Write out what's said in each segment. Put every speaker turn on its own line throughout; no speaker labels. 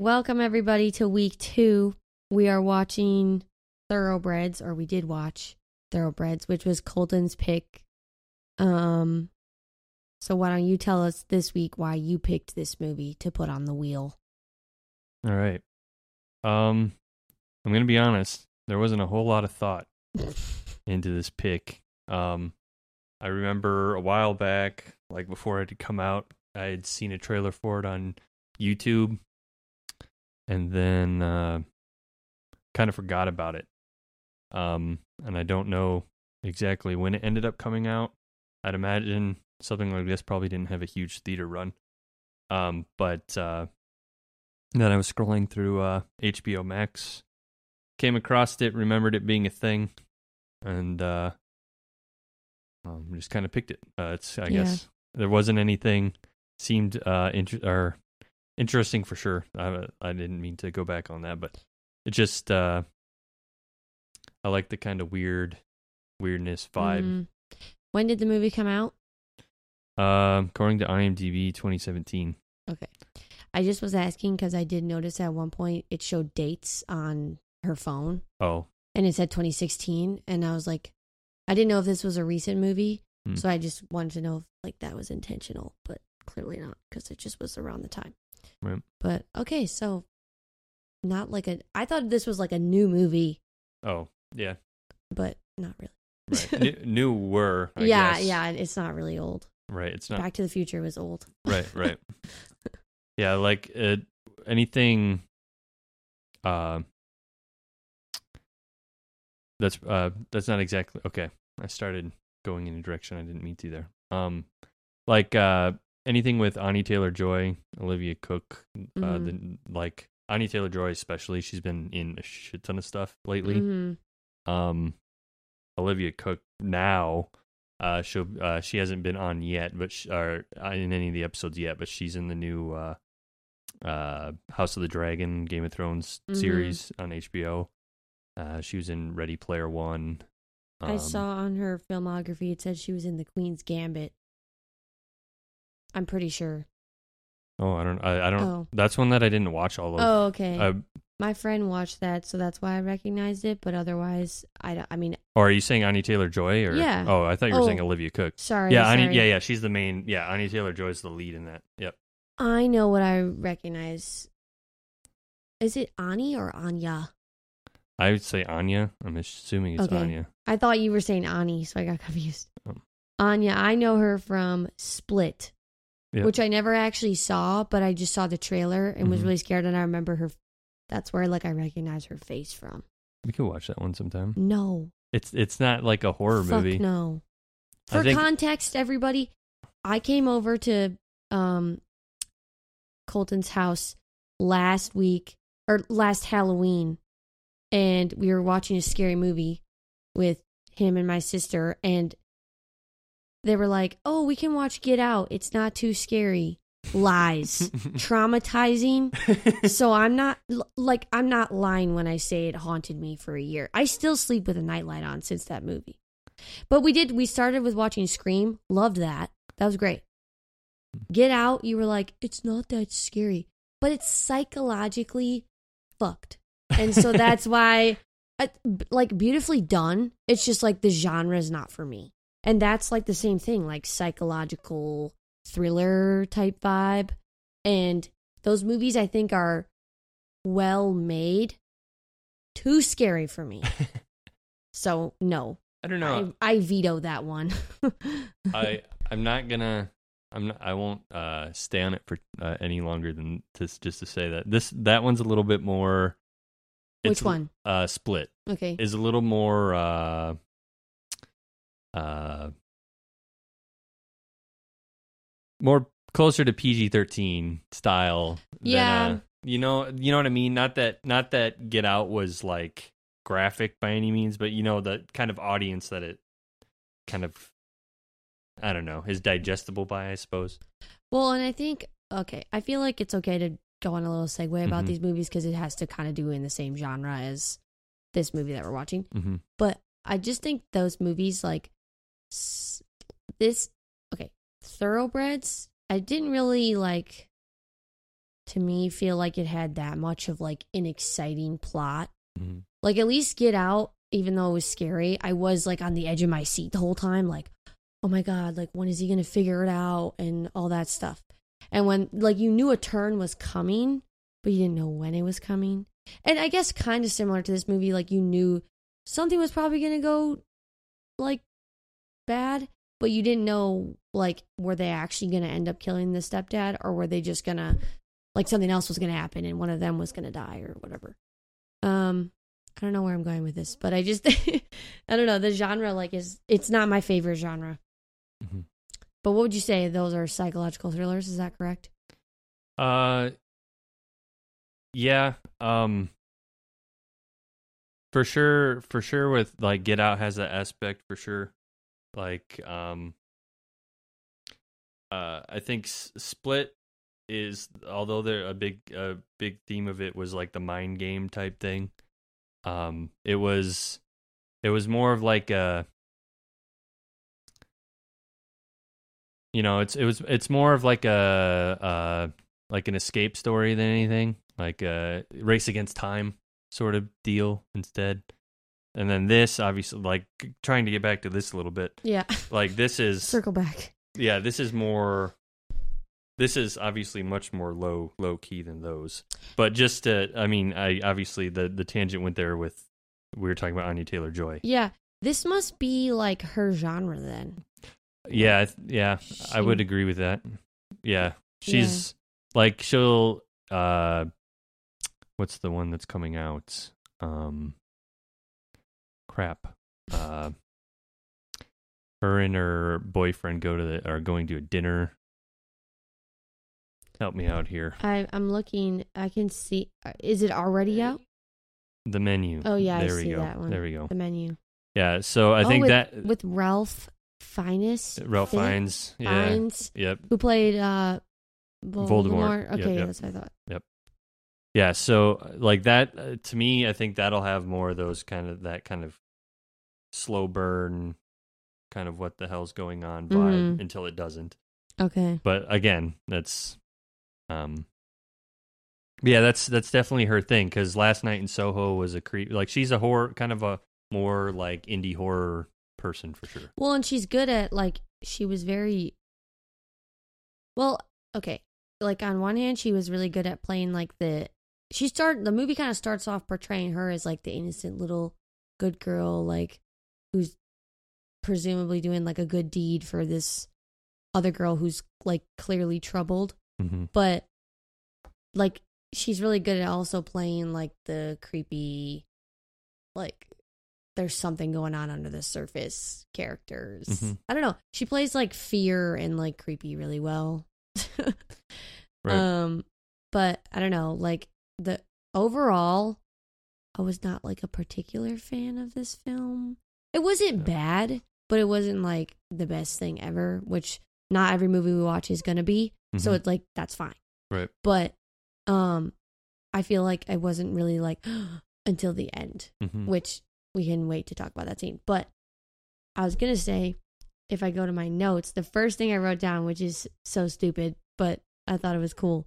Welcome everybody to week two. We are watching Thoroughbreds, or we did watch Thoroughbreds, which was Colton's pick. Um, so why don't you tell us this week why you picked this movie to put on the wheel?
All right. Um, I'm gonna be honest. There wasn't a whole lot of thought into this pick. Um, I remember a while back, like before it had come out, I had seen a trailer for it on YouTube, and then uh, kind of forgot about it. Um, and I don't know exactly when it ended up coming out. I'd imagine something like this probably didn't have a huge theater run. Um, but uh, then I was scrolling through uh, HBO Max, came across it, remembered it being a thing, and uh, um, just kind of picked it. Uh, it's I
Yeah.
guess there wasn't anything seemed uh inter- or interesting for sure. I I didn't mean to go back on that, but it just uh, I like the kind of weird weirdness vibe.
Mhm. When did the movie come out?
Um, according to IMDb, 2017.
Okay. I just was asking because I did notice at one point it showed dates on her phone
Oh,
and it said 2016. And I was like, I didn't know if this was a recent movie.
Hmm.
So I just wanted to know if like that was intentional, but clearly not because it just was around the time.
Right.
But okay, so not like a. I thought this was like a new movie,
oh, yeah,
but not really.
right. new, were. I
yeah,
guess.
yeah, it's not really old.
Right. It's not.
Back to the Future was old.
right right yeah like uh, anything uh that's uh that's not exactly okay i started going in a direction i didn't mean to there um like uh anything with Ani Taylor Joy, Olivia Cooke, uh,
Mhm.
the, like Ani Taylor Joy especially, she's been in a shit ton of stuff lately.
Mhm.
Um, Olivia Cooke now, uh, she uh, she hasn't been on yet, but sh or uh, in any of the episodes yet, but she's in the new uh, uh, House of the Dragon, Game of Thrones
Mhm.
series on HBO. Uh, she was in Ready Player One.
I
Um,
saw on her filmography it said she was in The Queen's Gambit. I'm pretty sure.
Oh, I don't. I, I don't.
Oh.
That's one that I didn't watch all of.
Oh, okay.
Uh,
My friend watched that, so that's why I recognized it. But otherwise, I don't. I mean,
or are you saying Ani Taylor Joy? Or
Yeah.
Oh, I thought you were
Oh.
saying Olivia Cooke.
sorry.
yeah,
sorry.
Ani, yeah, yeah. She's the main. Yeah, Ani Taylor Joy is the lead in that. Yep.
I know what I recognize. Is it Ani or Anya?
I would say Anya. I'm assuming it's
Okay.
Anya.
I thought you were saying Ani, so I got confused.
Oh.
Anya, I know her from Split,
Yeah.
which I never actually saw, but I just saw the trailer and was
Mhm.
really scared. And I remember her. That's where like I recognize her face from.
We could watch that one sometime.
No,
It's it's not like a horror
fuck
movie.
no. For
think-
context, everybody, I came over to um Colton's house last week or last Halloween, and we were watching a scary movie with him and my sister, and they were like, "Oh, we can watch Get Out. It's not too scary." Lies, traumatizing. so I'm not like I'm not lying when I say it haunted me for a year. I still sleep with a nightlight on since that movie. But we did we started with watching Scream. Loved that. That was great. Get Out, you were like it's not that scary, but it's psychologically fucked. And so that's why uh, I, like beautifully done. It's just like the genre is not for me. And that's like the same thing, like psychological thriller type vibe. And those movies I think are well made. Too scary for me. So no.
I don't know.
I, I veto that one.
I I'm not gonna. I'm not, I won't uh, stay on it for uh, any longer than just just to say that this that one's a little bit more.
Which one?
Uh, Split
Okay.
is a little more. Uh, more closer to PG-13 style. than,
Yeah.
uh, you know, you know what I mean. Not that, not that Get Out was like graphic by any means, but you know the kind of audience that it kind of, I don't know, is digestible by, I suppose.
Well, and I think okay, I feel like it's okay to go on a little segue about
Mhm.
these movies because it has to kind of do in the same genre as this movie that we're watching.
Mm-hmm.
But I just think those movies like this okay, Thoroughbreds, I didn't really like to me feel like it had that much of like an exciting plot.
Mhm.
Like at least Get Out, even though it was scary, I was like on the edge of my seat the whole time, like, oh my god, like when is he gonna figure it out and all that stuff. And when like you knew a turn was coming, but you didn't know when it was coming. And I guess kind of similar to this movie, like you knew something was probably gonna go like bad, but you didn't know like were they actually gonna end up killing the stepdad or were they just gonna like something else was gonna happen and one of them was gonna die or whatever. Um I don't know where I'm going with this, but I just I don't know, the genre like is it's not my favorite genre.
Mhm.
But what would you say those are psychological thrillers, is that correct?
Uh, yeah. Um, for sure, for sure. With like Get Out has that aspect for sure. Like, um, uh, I think S- Split is although they're a big, a big theme of it was like the mind game type thing. Um, it was, it was more of like a. You know, it's it was it's more of like a uh like an escape story than anything, like a race against time sort of deal instead. And then this, obviously, like trying to get back to this a little bit,
Yeah.
like this is,
Circle back.
yeah, this is more. This is obviously much more low low key than those, but just to, I mean, I obviously the the tangent went there with we were talking about Anya Taylor Joy.
Yeah. This must be like her genre then.
Yeah, yeah, I would agree with that. Yeah, she's like she'll uh what's the one that's coming out? Um crap. Uh her and her boyfriend go to the are going to a dinner. Help me out here.
I I'm looking. I can see. uh, Is it already out?
The menu.
Oh, yeah, I
there we
see
go.
that one.
There we go.
The menu.
Yeah, so I
Oh,
think
with,
that
with Ralph Fiennes.
Ralph
Fin-
Fiennes. Yeah.
Fiennes,
Yep.
who played uh Voldemort.
Voldemort.
Okay,
yep.
that's what I thought.
Yeah, so uh, like that uh, to me, I think that'll have more of those kind of that kind of slow burn, kind of what the hell's going on vibe
Mhm.
until it doesn't.
Okay.
But again, that's um, yeah, that's that's definitely her thing because last night in Soho was a creep. Like she's a horror, kind of a more like indie horror person for sure.
Well, and she's good at like she was very well. Okay, like on one hand, she was really good at playing like the. She start the movie kind of starts off portraying her as like the innocent little good girl, like who's presumably doing like a good deed for this other girl who's like clearly troubled,
hmm
but like she's really good at also playing like the creepy, like there's something going on under the surface characters.
Mhm.
I don't know. She plays like fear and like creepy really well.
Right.
Um, but I don't know. Like the overall, I was not like a particular fan of this film. It wasn't bad, but it wasn't like the best thing ever. Which not every movie we watch is gonna be. So
Mhm.
it's like that's fine.
right.
But um, I feel like I wasn't really like until the end
hmm
which we can wait to talk about that scene. But I was gonna say, if I go to my notes, the first thing I wrote down, which is so stupid, but I thought it was cool.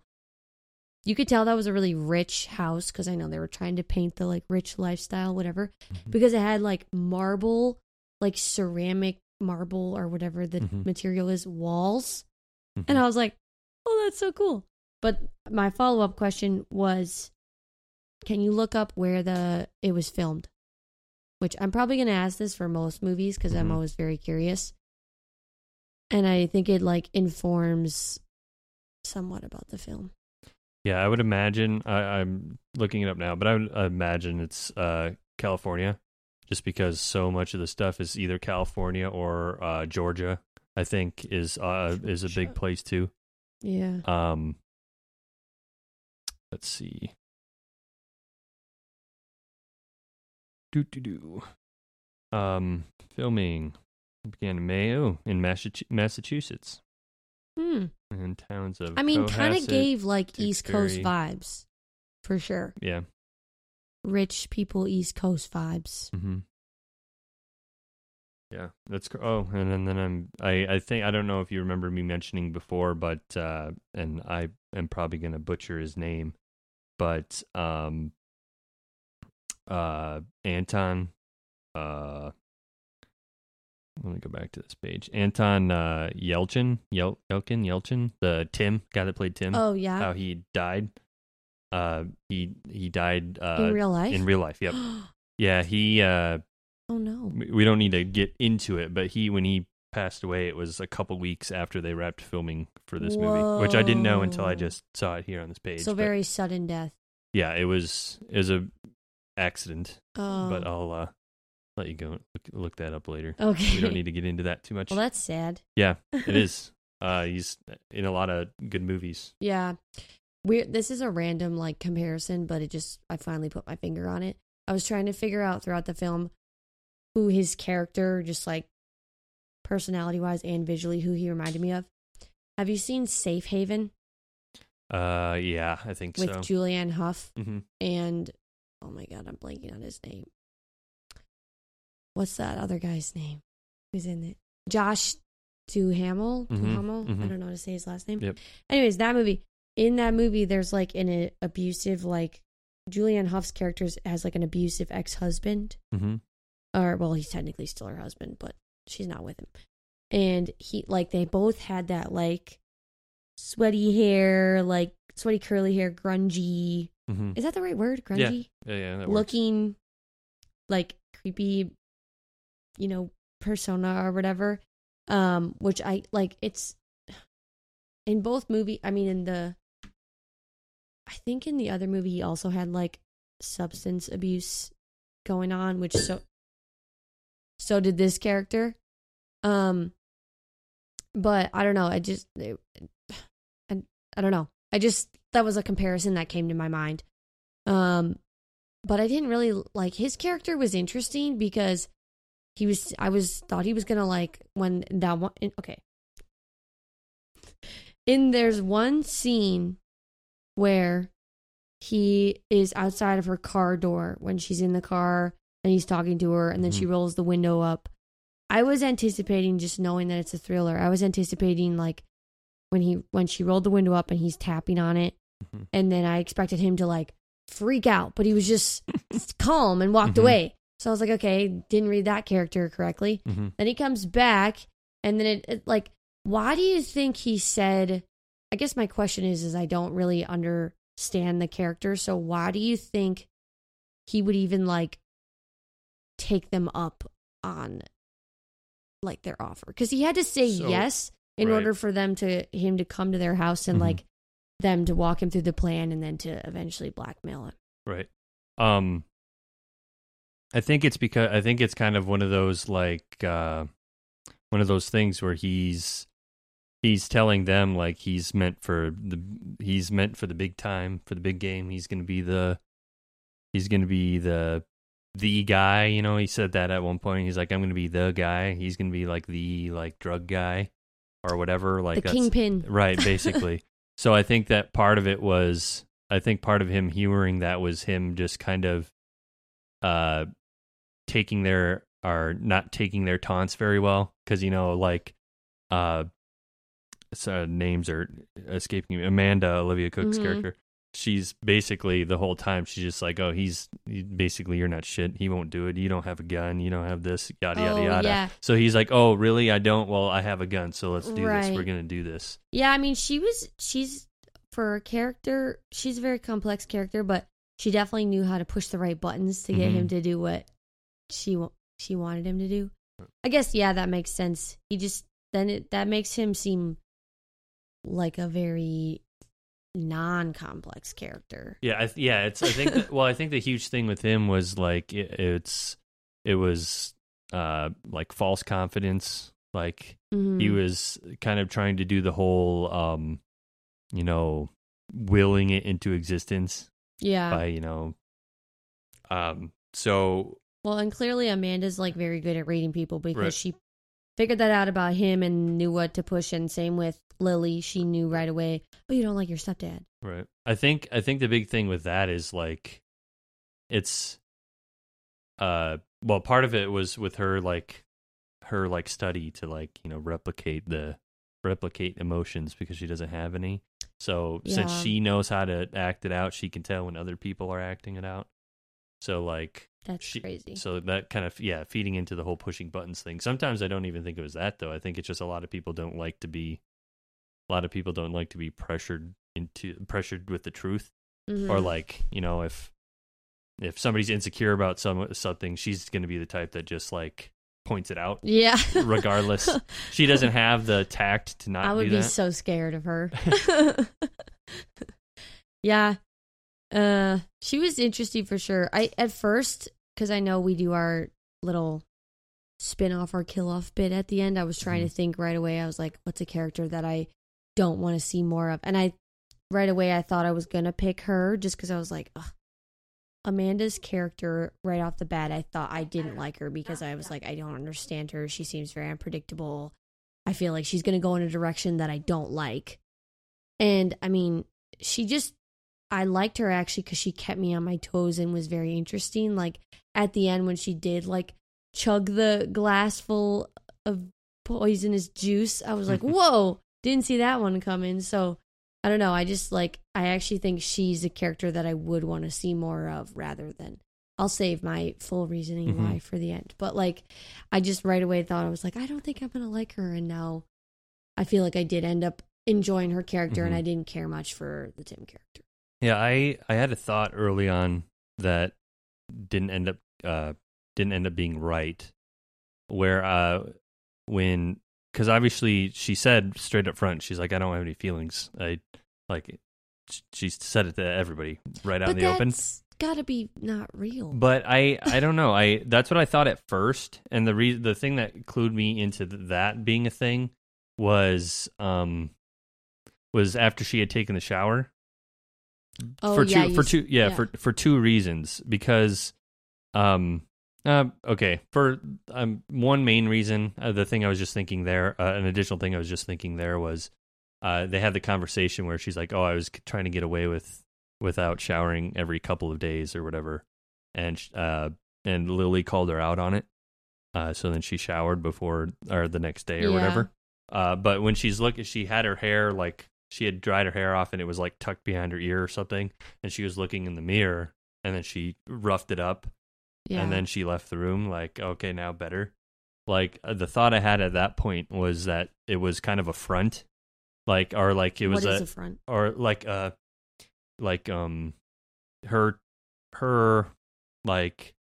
You could tell that was a really rich house because I know they were trying to paint the like rich lifestyle, whatever,
Mhm.
because it had like marble, like ceramic marble or whatever the
Mhm.
material is, walls.
Mhm.
And I was like, oh, that's so cool. But my follow up question was can you look up where the it was filmed? Which I'm probably going to ask this for most movies because I'm
Mhm.
always very curious. And I think it like informs somewhat about the film.
Yeah, I would imagine. I, I'm looking it up now, but I would imagine it's uh, California, just because so much of the stuff is either California or uh, Georgia. I think is uh, is a big place too.
Yeah.
Um, let's see. Do do do. Um, filming began in May oh, in Massachusetts
Hmm.
In towns of.
I mean, kind of gave like East Coast vibes for sure.
Yeah.
Rich people, East Coast vibes.
hmm Yeah, that's cr- oh, and then then I'm I I think I don't know if you remember me mentioning before, but uh, and I am probably gonna butcher his name, but um, uh, Anton, uh, let me go back to this page. Anton uh Yelchin, Yel Yelkin Yelchin, the Tim guy that played Tim.
Oh yeah,
How he died. Uh, he he died uh
in real life.
in real life. Yep. Yeah, he uh
oh no.
we don't need to get into it, but he when he passed away, it was a couple weeks after they wrapped filming for this movie, which I didn't know until I just saw it here on this page.
So
but
very sudden death.
yeah, it was it was a accident,
Oh,
but I'll uh, let you go look, look that up later.
okay.
We don't need to get into that too much.
well, that's sad.
yeah, it is. Uh, he's in a lot of good movies.
Yeah. Weird. This is a random like comparison, but it just I finally put my finger on it. I was trying to figure out throughout the film who his character, just like personality wise and visually, who he reminded me of. Have you seen Safe Haven
Uh, yeah, I think
with
so.
Julianne Hough
hmm
and oh my god, I'm blanking on his name. What's that other guy's name? Who's in it? Josh Duhamel.
Mhm,
Duhamel. I
mhm.
don't know how to say his last name.
Yep.
Anyways, that movie. In that movie, there's like an abusive, like Julianne Hough's character has like an abusive ex husband,
hmm
or well, he's technically still her husband, but she's not with him. And he like they both had that like sweaty hair, like sweaty curly hair, grungy.
hmm
Is that the right word? Grungy
Yeah, yeah, that works.
looking like creepy you know persona or whatever um which i like it's in both movie i mean in the i think in the other movie he also had like substance abuse going on which so so did this character. Um but i don't know i just it, I, I don't know. I just that was a comparison that came to my mind. Um but I didn't really like his character was interesting because he was I was thought he was gonna like when that one in, okay. In there's one scene where he is outside of her car door when she's in the car and he's talking to her and then she
Mhm.
rolls the window up. I was anticipating just knowing that it's a thriller. I was anticipating like when he when she rolled the window up and he's tapping on it
Mhm.
and then I expected him to like freak out, but he was just calm and walked
Mhm.
away. So I was like, okay, didn't read that character correctly.
hmm
Then he comes back, and then it, it like, why do you think he said? I guess my question is, is I don't really understand the character. So why do you think he would even like take them up on like their offer? Because he had to say
So-
yes in
right.
order for them to him to come to their house and
Mhm.
like them to walk him through the plan and then to eventually blackmail him.
Right. Um I think it's because I think it's kind of one of those like uh one of those things where he's he's telling them like he's meant for the he's meant for the big time, for the big game. He's going to be the he's going to be the the guy, you know, he said that at one point. He's like I'm going to be the guy. He's going to be like the like drug guy or whatever like
the kingpin.
Right, basically. so I think that part of it was I think part of him humoring that was him just kind of uh taking their or not taking their taunts very well cuz you know like uh so names are escaping me. Amanda Olivia Cooke's
Mhm.
character. She's basically the whole time she's just like, "Oh, he's he- basically you're not shit. He won't do it. You don't have a gun. You don't have this. Yada yada
Oh,
yada."
yeah.
So he's like, "Oh, really? I don't. Well, I have a gun, so let's do this. We're gonna do this."
Yeah, I mean, she was she's for a character, she's a very complex character, but she definitely knew how to push the right buttons to get
Mhm.
him to do what she she wanted him to do. I guess yeah, that makes sense. He just then it that makes him seem like a very non-complex character.
Yeah, I, yeah. It's I think that, well, I think the huge thing with him was like it, it's it was uh like false confidence. Like he
Mhm.
was kind of trying to do the whole um you know willing it into existence
yeah.
by you know um so
Well, and clearly Amanda's like very good at reading people because
Right.
she figured that out about him and knew what to push. And same with Lily, she knew right away. Oh, you don't like your stepdad.
Right. I think I think the big thing with that is like it's uh well part of it was with her like her like study to like you know replicate the replicate emotions because she doesn't have any. So since she knows how to act it out, she can tell when other people are acting it out. So like
That's
she,
crazy.
So that kind of yeah, feeding into the whole pushing buttons thing. Sometimes I don't even think it was that though. I think it's just a lot of people don't like to be a lot of people don't like to be pressured into pressured with the truth or
Mhm.
like, you know, if if somebody's insecure about some something, she's going to be the type that just like points it out
yeah.
regardless. she doesn't have the tact to not
I would be so scared of her. yeah. Uh she was interesting for sure. I at first cuz I know we do our little spin off or kill off bit at the end, I was trying
Mhm.
to think right away. I was like what's a character that I don't want to see more of? And I right away I thought I was going to pick her just cuz I was like Ugh. Amanda's character right off the bat, I thought I didn't like her because I was like I don't understand her. She seems very unpredictable. I feel like she's going to go in a direction that I don't like. And I mean, she just, I liked her actually because she kept me on my toes and was very interesting. Like at the end when she did like chug the glass full of poisonous juice, I was like, whoa, didn't see that one coming. So I don't know. I just like, I actually think she's a character that I would want to see more of rather than. I'll save my full reasoning
Mhm.
why for the end. But like, I just right away thought I was like, I don't think I'm gonna like her, and now I feel like I did end up enjoying her character, and
Mhm.
I didn't care much for the Tim character.
Yeah, I I had a thought early on that didn't end up uh didn't end up being right. Where uh when because obviously she said straight up front she's like I don't have any feelings. I like she said it to everybody right out
but
in the open.
that's gotta be not real.
But I I don't know. I that's what I thought at first, and the re- the thing that clued me into that being a thing was um was after she had taken the shower
oh
for
yeah,
two for two yeah, for for two reasons because um uh, okay for um one main reason uh, the thing I was just thinking there uh, an additional thing I was just thinking there was uh they had the conversation where she's like oh I was trying to get away with without showering every couple of days or whatever and uh and Lily called her out on it uh so then she showered before or the next day or
Yeah.
whatever uh but when she's looking she had her hair like she had dried her hair off and it was like tucked behind her ear or something and she was looking in the mirror and then she roughed it up
yeah.
and then she left the room like okay now better like uh, the thought i had at that point was that it was kind of a front like or like it was a
a front?
or like uh like um her her like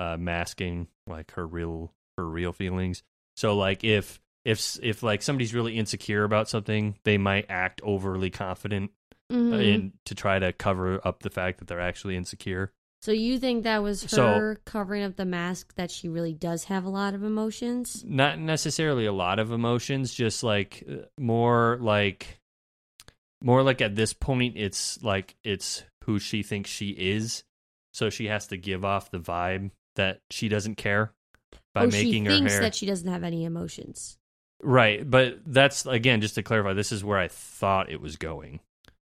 uh masking like her real her real feelings so like if if if like somebody's really insecure about something they might act overly confident uh,
Mhm.
in to try to cover up the fact that they're actually insecure
so you think that was
So-
her covering up the mask that she really does have a lot of emotions?
not necessarily a lot of emotions just like uh, more like more like at this point it's like it's who she thinks she is so she has to give off the vibe that she doesn't care by
oh,
making
she
her hair
that she doesn't have any emotions.
Right but that's again just to clarify this is where i thought it was going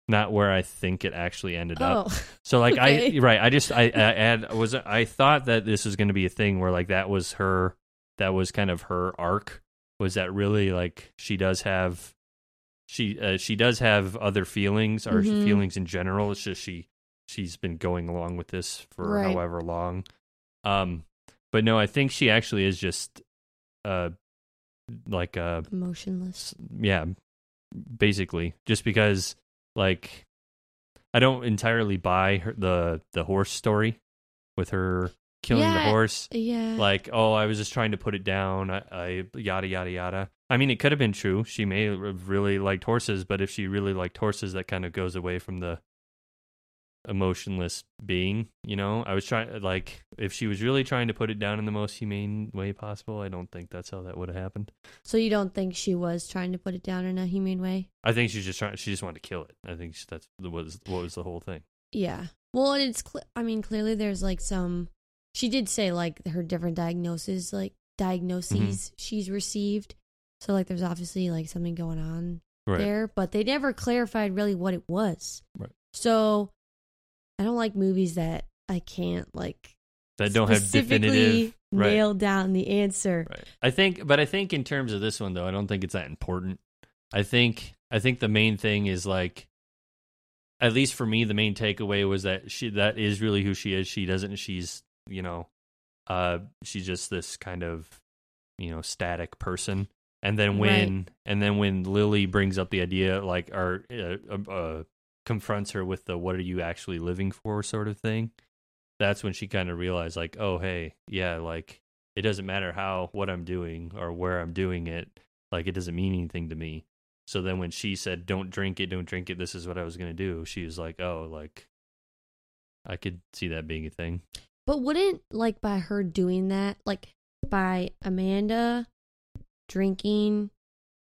not where i think it actually ended up
Oh,
So like
Okay.
I right, I just I, I had was I thought that this was going to be a thing where like that was her that was kind of her arc was that really like she does have she uh, she does have other feelings or
Mhm.
feelings in general. It's just she she's been going along with this for
Right.
however long. Um but no, I think she actually is just uh like uh
emotionless.
yeah basically just because like i don't entirely buy her, the the horse story with her killing the horse
Yeah.
like oh i was just trying to put it down I, I yada yada yada i mean it could have been true she may have really liked horses but if she really liked horses that kind of goes away from the emotionless being you know i was trying like if she was really trying to put it down in the most humane way possible i don't think that's how that would have happened
so you don't think she was trying to put it down in a humane way?
I think she's just trying. She just wanted to kill it. I think that's the was what was the whole thing.
Yeah. Well, and it's. Cl- I mean, clearly there's like some. She did say like her different diagnoses, like diagnoses
Mm-hmm.
she's received. So like, there's obviously like something going on
Right.
there, but they never clarified really what it was.
Right.
So, I don't like movies that I can't like
that don't have definitive right.
nailed down the answer.
Right. I think, but I think in terms of this one though, I don't think it's that important. I think I think the main thing is like, at least for me, the main takeaway was that she that is really who she is. She doesn't. She's you know, uh, she's just this kind of you know static person. And then when
Right.
and then when Lily brings up the idea, like, or uh, uh, uh, confronts her with the "What are you actually living for?" sort of thing, that's when she kind of realized, like, oh, hey, yeah, like it doesn't matter how what I'm doing or where I'm doing it, like it doesn't mean anything to me. So then when she said, "Don't drink it, don't drink it," this is what I was gonna do. She was like, "Oh, like I could see that being a thing."
But wouldn't like by her doing that, like by Amanda drinking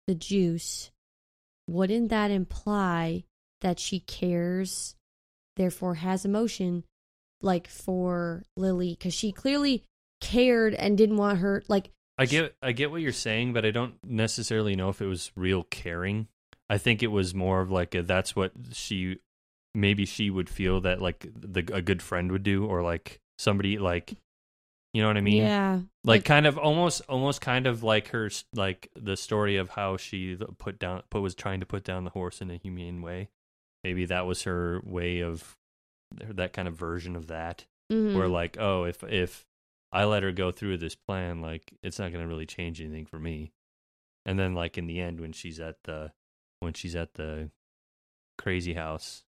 the juice, wouldn't that imply that she cares, therefore has emotion, like for Lily? Because she clearly cared and didn't want her, like,
I get I get what you're saying, but I don't necessarily know if it was real caring. I think it was more of like a, that's what she maybe she would feel that like the a good friend would do or like somebody like you know what I mean?
yeah,
like,
like-
kind of almost almost kind of like her like the story of how she put down put was trying to put down the horse in a humane way maybe that was her way of that kind of version of that
mhm.
where like oh if if i let her go through this plan like it's not going to really change anything for me and then like in the end when she's at the when she's at the crazy house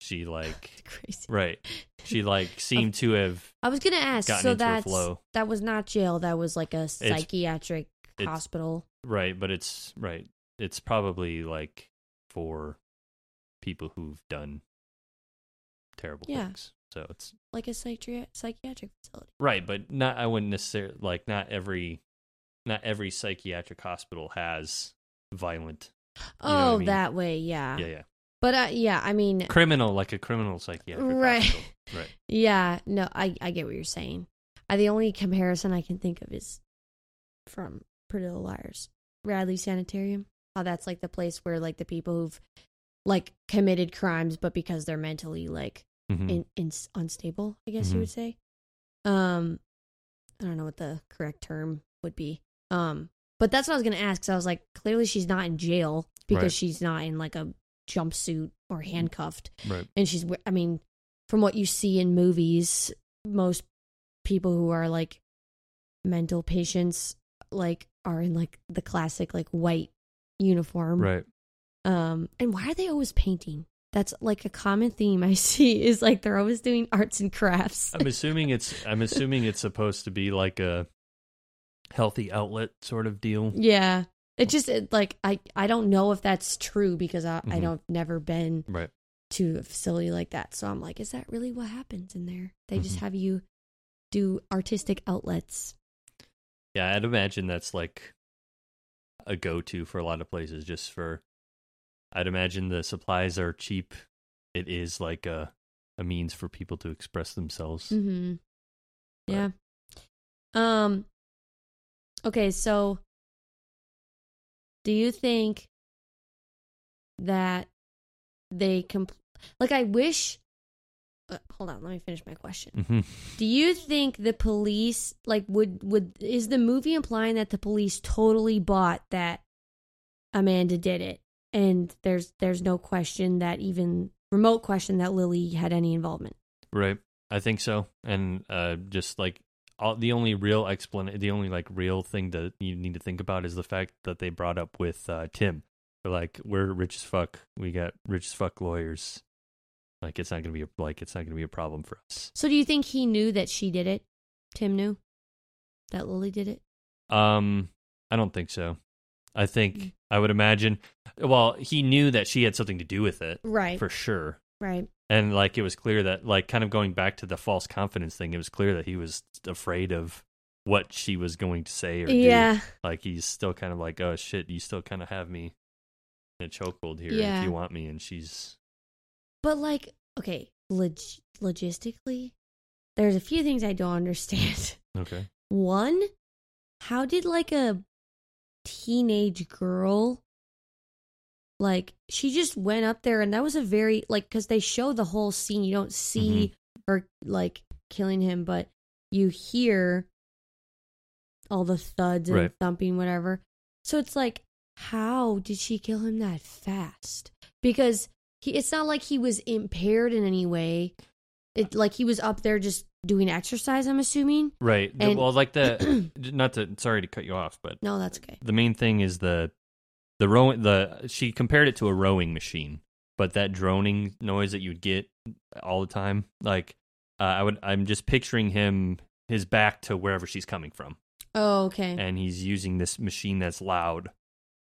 she like
crazy.
right she like seemed to have
I was gonna ask. So
into a
that's
flow.
that was not jail. That was like a psychiatric
it's-
hospital.
Right, but it's right. It's probably like for people who've done terrible
Yeah.
things. So it's
like a psychiatric psychiatric facility.
right, but not. I wouldn't necessarily like not every, not every psychiatric hospital has violent. what I
Oh,
mean?
that way, yeah.
Yeah, yeah.
But uh, yeah, I mean,
Criminal, like a criminal psychiatric
Right.
hospital. Right.
yeah, no, I I get what you're saying. I, the only comparison I can think of is from Pretty Little Liars, Radley Sanitarium. How that's like the place where like the people who've like committed crimes, but because they're mentally like
Mhm.
in, in unstable, I guess
Mhm.
you would say. Um, I don't know what the correct term would be. Um, but that's what I was gonna ask. Cause I was like, clearly she's not in jail because
Right.
she's not in like a jumpsuit or handcuffed,
Right.
and she's. I mean, from what you see in movies, most people who are like mental patients like are in like the classic like white uniform.
Right.
Um, and why are they always painting? That's like a common theme I see is like they're always doing arts and crafts.
I'm assuming it's. I'm assuming it's supposed to be like a healthy outlet sort of deal.
yeah, it just it, like I I don't know if that's true because I I
Mhm.
don't never been
Right.
to a facility like that. So I'm like, is that really what happens in there? They just
Mhm.
have you do artistic outlets.
Yeah, I'd imagine that's like a go to for a lot of places just for I'd imagine the supplies are cheap. It is like a a means for people to express themselves.
Mm-hmm. Yeah. Um. Okay, so do you think that they compl- like? I wish. Uh, hold on, let me finish my question.
Mhm.
Do you think the police like would would is the movie implying that the police totally bought that Amanda did it, and there's there's no question that even remote question that Lily had any involvement?
Right. I think so. And uh just like all, the only real explanation the only like real thing that you need to think about is the fact that they brought up with uh Tim. They're like we're rich as fuck. We got rich as fuck lawyers. Like it's not going to be a, like it's not to be a problem for us.
So do you think he knew that she did it? Tim knew that Lily did it.
Um, I don't think so. I think
Mm.
I would imagine. Well, he knew that she had something to do with it
Right.
for sure,
right.
and like it was clear that, like, kind of going back to the false confidence thing, it was clear that he was afraid of what she was going to say or do.
Yeah.
Like he's still kind of like, oh shit, you still kind of have me in a chokehold here
Yeah.
if you want me, and she's
But like, okay, log- logistically, there's a few things I don't understand.
okay.
One, how did like a teenage girl like she just went up there and that was a very like cuz they show the whole scene you don't see mm-hmm. her like killing him but you hear all the thuds and
Right.
thumping, whatever. So it's like, how did she kill him that fast? Because he, it's not like he was impaired in any way. It like he was up there just doing exercise. I'm assuming.
Right. The-
And-
well, like the not to sorry to cut you off, but
No, that's okay.
the main thing is the the rowing the she compared it to a rowing machine, but that droning noise that you'd get all the time, like uh, I would I'm just picturing him his back to wherever she's coming from,
Oh, okay.
and he's using this machine that's loud,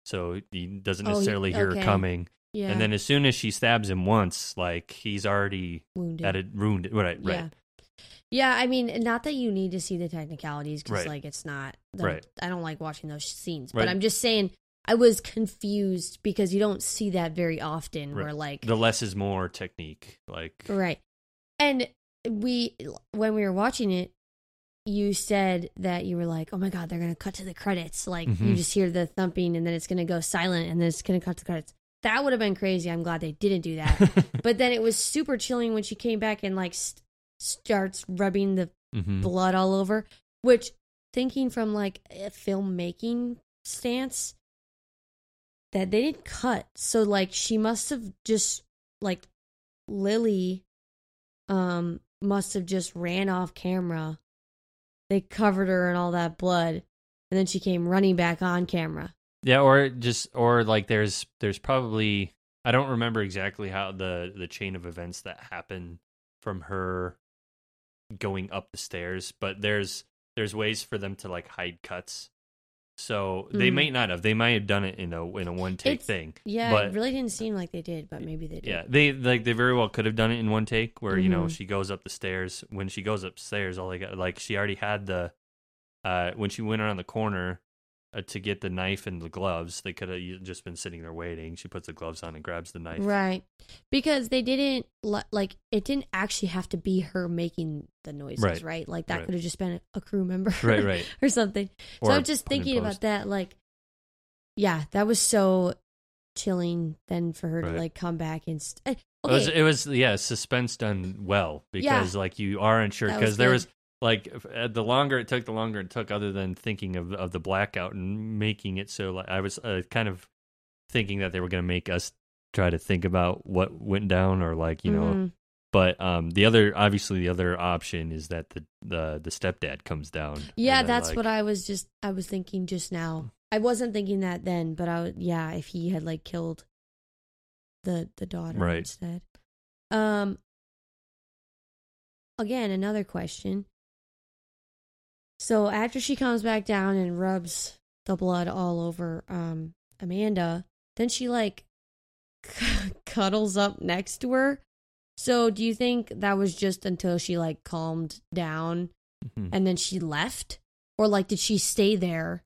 so he doesn't
Oh, he-
necessarily hear
okay.
her coming.
Yeah.
And then as soon as she stabs him once, like he's already
wounded.
at it ruined it. Right, right.
Yeah. Yeah, I mean, not that you need to see the technicalities because,
Right.
like, it's not. The,
Right.
I don't like watching those scenes,
Right.
but I'm just saying I was confused because you don't see that very often.
Right.
Where like,
The less is more technique, like
right, and we when we were watching it, you said that you were like, "Oh my god, they're gonna cut to the credits." Like you
Mhm.
just hear the thumping, and then it's gonna go silent, and then it's gonna cut to the credits. That would have been crazy. I'm glad they didn't do that. but then it was super chilling when she came back and like st- starts rubbing the
Mhm.
blood all over which thinking from like a filmmaking stance that they didn't cut so like she must have just like lily um must have just ran off camera they covered her in all that blood and then she came running back on camera
Yeah, or just or like there's there's probably I don't remember exactly how the the chain of events that happened from her going up the stairs, but there's there's ways for them to like hide cuts. So they
Mm.
may not have. They might have done it in a in a one take
It's-
thing.
yeah
But-
it really didn't seem like they did but maybe they did
Yeah, they like they very well could have done it in one take where you know
Mhm.
she goes up the stairs. When she goes upstairs, all they got like she already had the uh when she went around the corner to get the knife and the gloves. They could have just been sitting there waiting. She puts the gloves on and grabs the knife.
Right. Because they didn't like it didn't actually have to be her making the noises,
Right.
right? Like that
Right.
could have just been a crew member.
Right, right.
or something.
Or
so I'm just thinking about that like yeah, that was so chilling then for her
Right.
to like come back and st- eh,
It was it was yeah suspense done well because like you are unsure
That was
because there was like uh, the longer it took the longer it took other than thinking of of the blackout and making it so like I was uh, kind of thinking that they were going to make us try to think about what went down or like you know
Mhm.
but um the other obviously the other option is that the the the stepdad comes down
Yeah, that's
like-
what I was just I was thinking just now. I wasn't thinking that then, but I would yeah, if he had like killed the the daughter
Right.
instead. Um again, another question. So after she comes back down and rubs the blood all over um Amanda, then she like cuddles up next to her. So do you think that was just until she like calmed down
Mhm.
and then she left or like did she stay there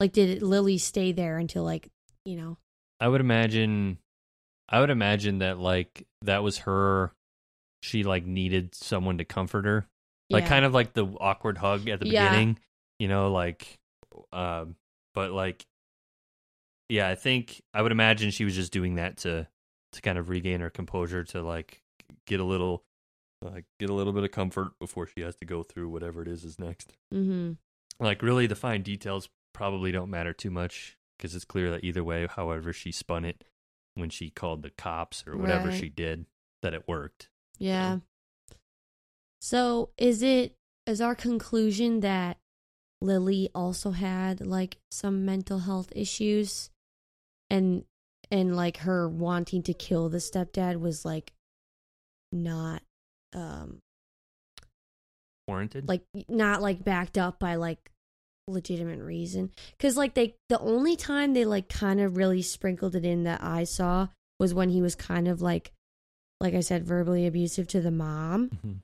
like did lily stay there until like you know
I would imagine I would imagine that like that was her she like needed someone to comfort her. Like
yeah.
kind of like the awkward hug at the
Yeah.
beginning, you know, like um but like yeah, I think I would imagine she was just doing that to to kind of regain her composure to like get a little like get a little bit of comfort before she has to go through whatever it is is next.
mm-hmm.
Like really the fine details probably don't matter too much because it's clear that either way, however she spun it when she called the cops or whatever
Right.
she did, that it worked.
yeah so is it is our conclusion that lily also had like some mental health issues and and like her wanting to kill the stepdad was like not um
Warranted?
like not like backed up by like legitimate reason because like they the only time they like kind of really sprinkled it in that i saw was when he was kind of like like i said verbally abusive to the mom
Mhm.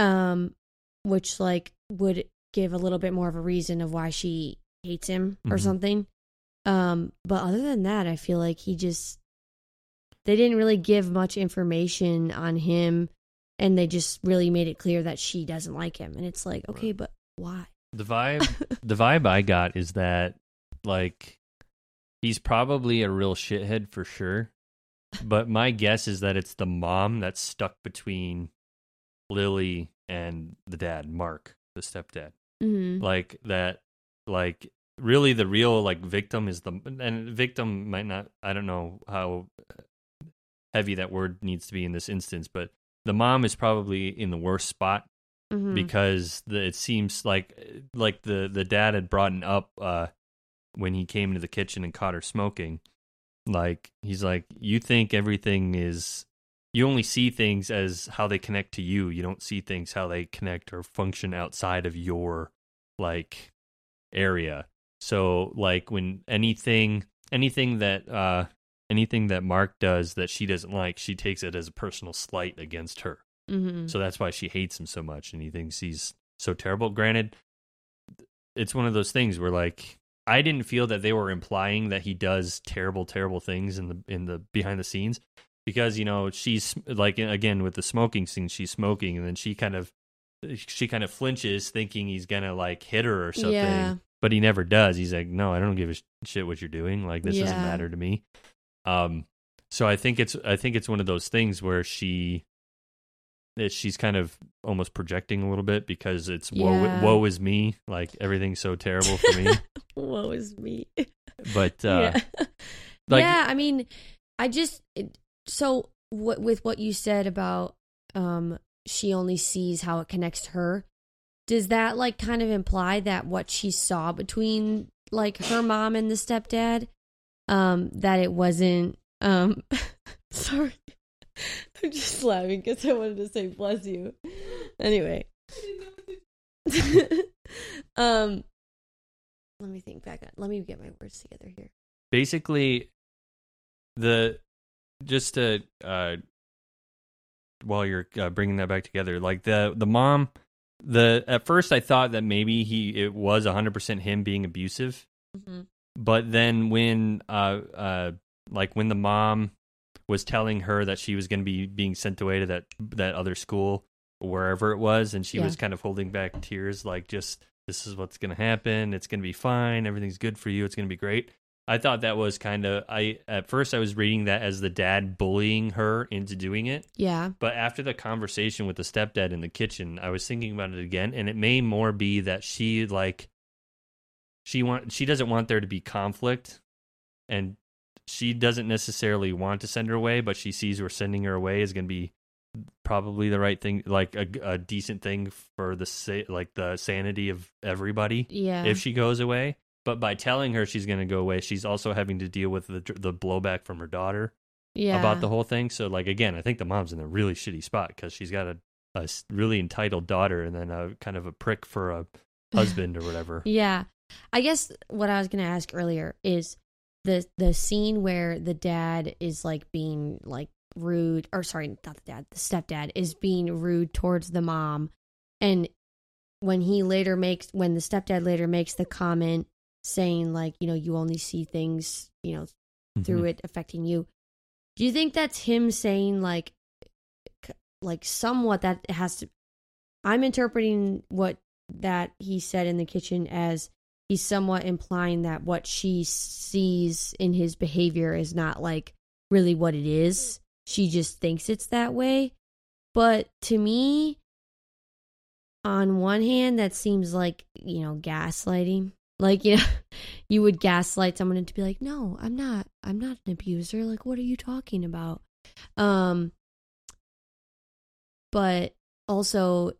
Um which like would give a little bit more of a reason of why she hates him or
Mhm.
something um but other than that i feel like he just they didn't really give much information on him and they just really made it clear that she doesn't like him and it's like okay
Right.
but why
The vibe the vibe I got is that like he's probably a real shithead for sure. But my guess is that it's the mom that's stuck between Lily and the dad, Mark. the stepdad.
hmm
Like that like really the real like victim is the and victim might not I don't know how heavy that word needs to be in this instance, but the mom is probably in the worst spot
hmm
because the, it seems like like the the dad had brought up uh when he came into the kitchen and caught her smoking like he's like you think everything is you only see things as how they connect to you. You don't see things how they connect or function outside of your like area. So like when anything anything that uh anything that mark does that she doesn't like she takes it as a personal slight against her.
Hmm
so that's why she hates him so much and he thinks he's so terrible. Granted, it's one of those things where like I didn't feel that they were implying that he does terrible, terrible things in the in the behind the scenes because you know she's like again with the smoking scene, she's smoking and then she kind of she kind of flinches thinking he's gonna like hit her or something,
Yeah.
but he never does. He's like, no, I don't give a shit what you're doing. Like this doesn't matter to me. Um, so I think it's I think it's one of those things where she that she's kind of almost projecting a little bit because it's
Yeah.
woe, woe is me like everything's so terrible for me
Woe is me.
but uh
yeah.
like-
yeah, I mean, I just it- so what with what you said about um she only sees how it connects to her. Does that like kind of imply that what she saw between like her mom and the stepdad um that it wasn't um sorry. I'm just laughing cuz I wanted to say bless you. Anyway. um let me think back let me get my words together here.
basically the just to uh while you're uh, bringing that back together like the the mom the at first i thought that maybe he it was 100% him being abusive.
Mm-hmm.
but then when uh uh like when the mom was telling her that she was going to be being sent away to that that other school wherever it was and she
Yeah.
was kind of holding back tears like just this is what's going to happen. It's going to be fine. Everything's good for you. It's going to be great i thought that was kind of i at first i was reading that as the dad bullying her into doing it
Yeah.
but after the conversation with the stepdad in the kitchen, I was thinking about it again, and it may more be that she like she want she doesn't want there to be conflict, and she doesn't necessarily want to send her away, but she sees we're sending her away is going to be probably the right thing, like a, a decent thing for the sa- like the sanity of everybody
Yeah.
if she goes away. But by telling her she's going to go away, she's also having to deal with the the blowback from her daughter
yeah.
about the whole thing. So like again, I think the mom's in a really shitty spot because she's got a, a really entitled daughter and then a kind of a prick for a husband or whatever.
Yeah. I guess what I was going to ask earlier is the the scene where the dad is like being like rude or sorry, not the dad, the stepdad is being rude towards the mom and when he later makes when the stepdad later makes the comment saying like, you know, you only see things, you know, through
Mhm.
it affecting you. Do you think that's him saying like like somewhat that it has to I'm interpreting what that he said in the kitchen as he's somewhat implying that what she sees in his behavior is not like really what it is. She just thinks it's that way. But to me, on one hand, that seems like, you know, gaslighting. Like, you know, you would gaslight someone into be like, no, I'm not, I'm not an abuser. Like, what are you talking about? Um, but also,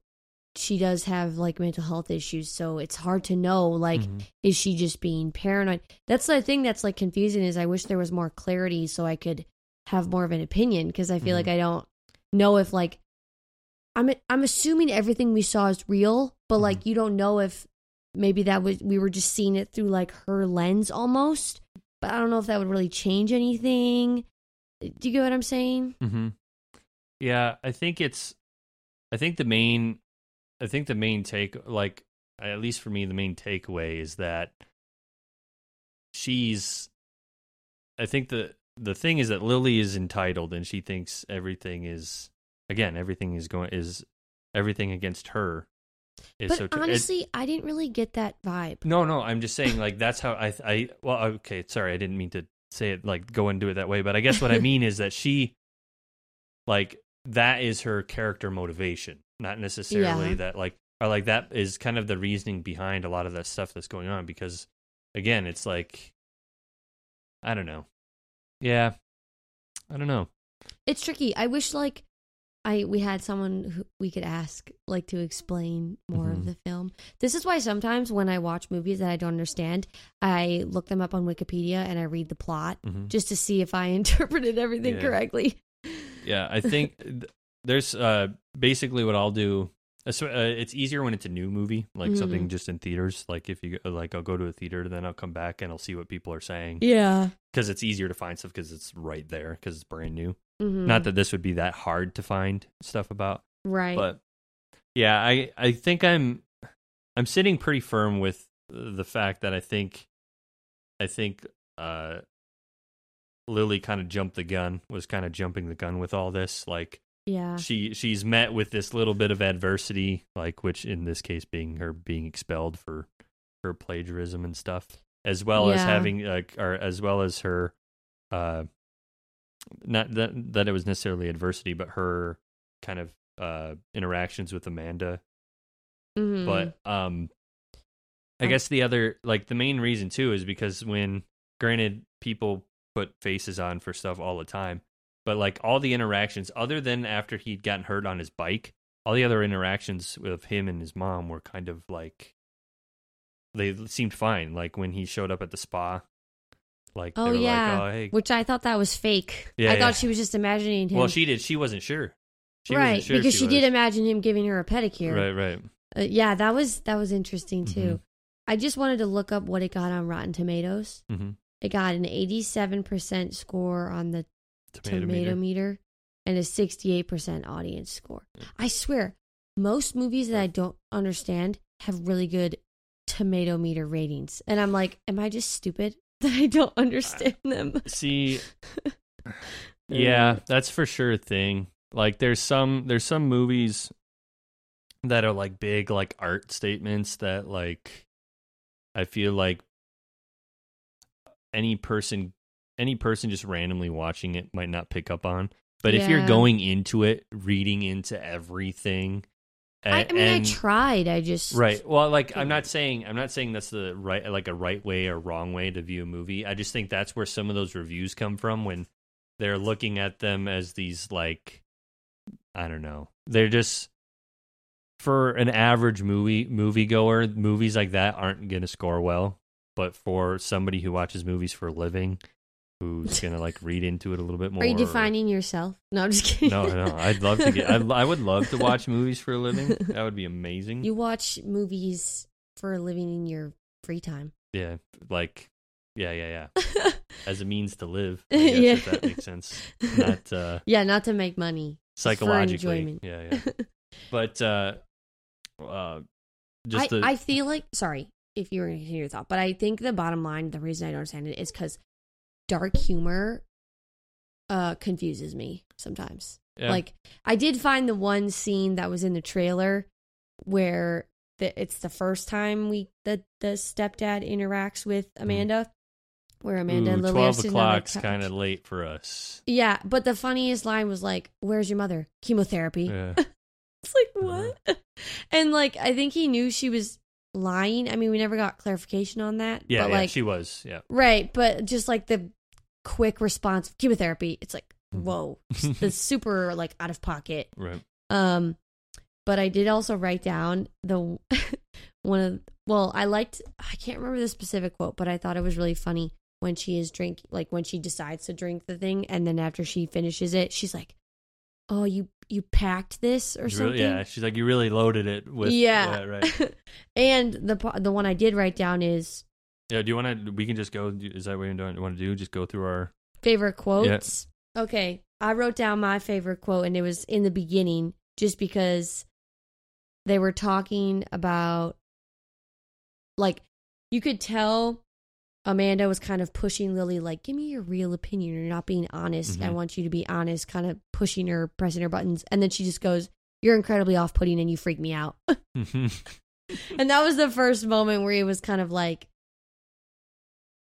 she does have like mental health issues, so it's hard to know. Like,
Mhm.
is she just being paranoid? That's the thing that's like confusing. Is I wish there was more clarity so I could have more of an opinion because I feel
Mhm.
like I don't know if like I'm I'm assuming everything we saw is real, but
Mhm.
like you don't know if maybe that was we were just seeing it through like her lens almost. But I don't know if that would really change anything. Do you get what I'm saying?
Mm-hmm. Yeah, I think it's. I think the main. I think the main take, like at least for me, the main takeaway is that she's. I think the the thing is that Lily is entitled, and she thinks everything is. Again, everything is going is everything against her.
But
so tr- it-
honestly, I didn't really get that vibe.
no, no, I'm just saying like that's how I I well okay, sorry, I didn't mean to say it like go and do it that way, but I guess what I mean is that she like that is her character motivation, not necessarily
Yeah.
that like or like that is kind of the reasoning behind a lot of that stuff that's going on because again it's like i don't know yeah i don't know
It's tricky. I wish like I we had someone who we could ask like to explain more
Mhm.
of the film. This is why sometimes when I watch movies that I don't understand, I look them up on Wikipedia and I read the plot
Mhm.
just to see if I interpreted everything
Yeah.
correctly.
yeah i think there's uh basically what i'll do uh, uh, it's easier when it's a new movie like something
Mhm.
just in theaters like if you like i'll go to a theater and then i'll come back and i'll see what people are saying
Yeah.
because it's easier to find stuff because it's right there because it's brand new
Mhm.
not that this would be that hard to find stuff about
right.
but yeah i i think i'm i'm sitting pretty firm with the fact that i think i think uh lily kind of jumped the gun was kind of jumping the gun with all this like
yeah.
she she's met with this little bit of adversity like which in this case being her being expelled for her plagiarism and stuff as well as having like or as well as her uh not that that it was necessarily adversity but her kind of uh interactions with Amanda
Mhm.
but um I
Um,
guess the other like the main reason too is because when granted people put faces on for stuff all the time but like all the interactions other than after he'd gotten hurt on his bike all the other interactions with him and his mom were kind of like they seemed fine like when he showed up at the spa like
Oh, yeah.
like oh hey
Which I thought that was fake.
Yeah,
I
yeah.
thought she was just imagining him.
well she did she wasn't sure she
right,
wasn't sure
because she,
was.
did imagine him giving her a pedicure.
right right
Uh, yeah, that was that was interesting too.
Mhm.
I just wanted to look up what it got on Rotten Tomatoes.
hmm
It got an 87% score on the
tomato,
tomato,
meter.
meter. and a 68% audience score. I swear, most movies that I don't understand have really good tomato meter ratings. And I'm like, am I just stupid that I don't understand them?
See, yeah, that's for sure a thing. Like there's some there's some movies that are like big like art statements that like I feel like any person any person just randomly watching it might not pick up on. But if you're going into it, reading into everything, a-
I, I mean,
and-
I tried. I just
Right. Well, like I'm not saying I'm not saying that's the right like a right way or wrong way to view a movie. I just think that's where some of those reviews come from when they're looking at them as these like I don't know. They're just for an average movie moviegoer, movies like that aren't going to score well. But for somebody who watches movies for a living, who's to like read into it a little bit more.
Are you
or-
defining yourself? No, I'm just kidding.
No, no. I'd love to get. I, I would love to watch movies for a living. That would be amazing.
You watch movies for a living in your free time.
Yeah, like, yeah, yeah, yeah. As a means to live, I guess,
Yeah.
if that makes sense. Not uh,
yeah, not to make money.
psychologically. Yeah, yeah. But uh, uh, just
I,
the
I feel like sorry if you were going to hear your thought, but I think the bottom line, the reason I don't understand it is because dark humor uh confuses me sometimes.
yeah.
Like I did find the one scene that was in the trailer where the, it's the first time we the the stepdad interacts with Amanda, where Amanda
Ooh,
and Lily are
twelve
sitting on the
o'clock's kind of late for us.
Yeah, but the funniest line was like, "Where's your mother? Chemotherapy."
Yeah,
It's like
Uh-huh.
what? and like I think he knew she was lying. I mean, we never got clarification on that.
yeah,
but
yeah.
like
she was. Yeah,
right, but just like the quick response, chemotherapy. It's like
Mhm.
whoa, the super like out of pocket.
right.
Um, but I did also write down the one of well, I liked I can't remember the specific quote, but I thought it was really funny when she is drink like when she decides to drink the thing, and then after she finishes it, she's like, "Oh, you you packed this or
You
something."
really- yeah, she's like, you really loaded it with.
yeah,
right.
and the the one I did write down is
Yeah. Do you want to? We can just go. Is that what you want to do? Just go through our.
favorite quotes. Okay, I wrote down my favorite quote, and it was in the beginning, just because they were talking about, like, you could tell Amanda was kind of pushing Lily, like, give me your real opinion. You're not being honest. I
Mhm.
want you to be honest, kind of pushing her, pressing her buttons. And then she just goes, You're incredibly off putting and you freak me out. and that was the first moment where it was kind of like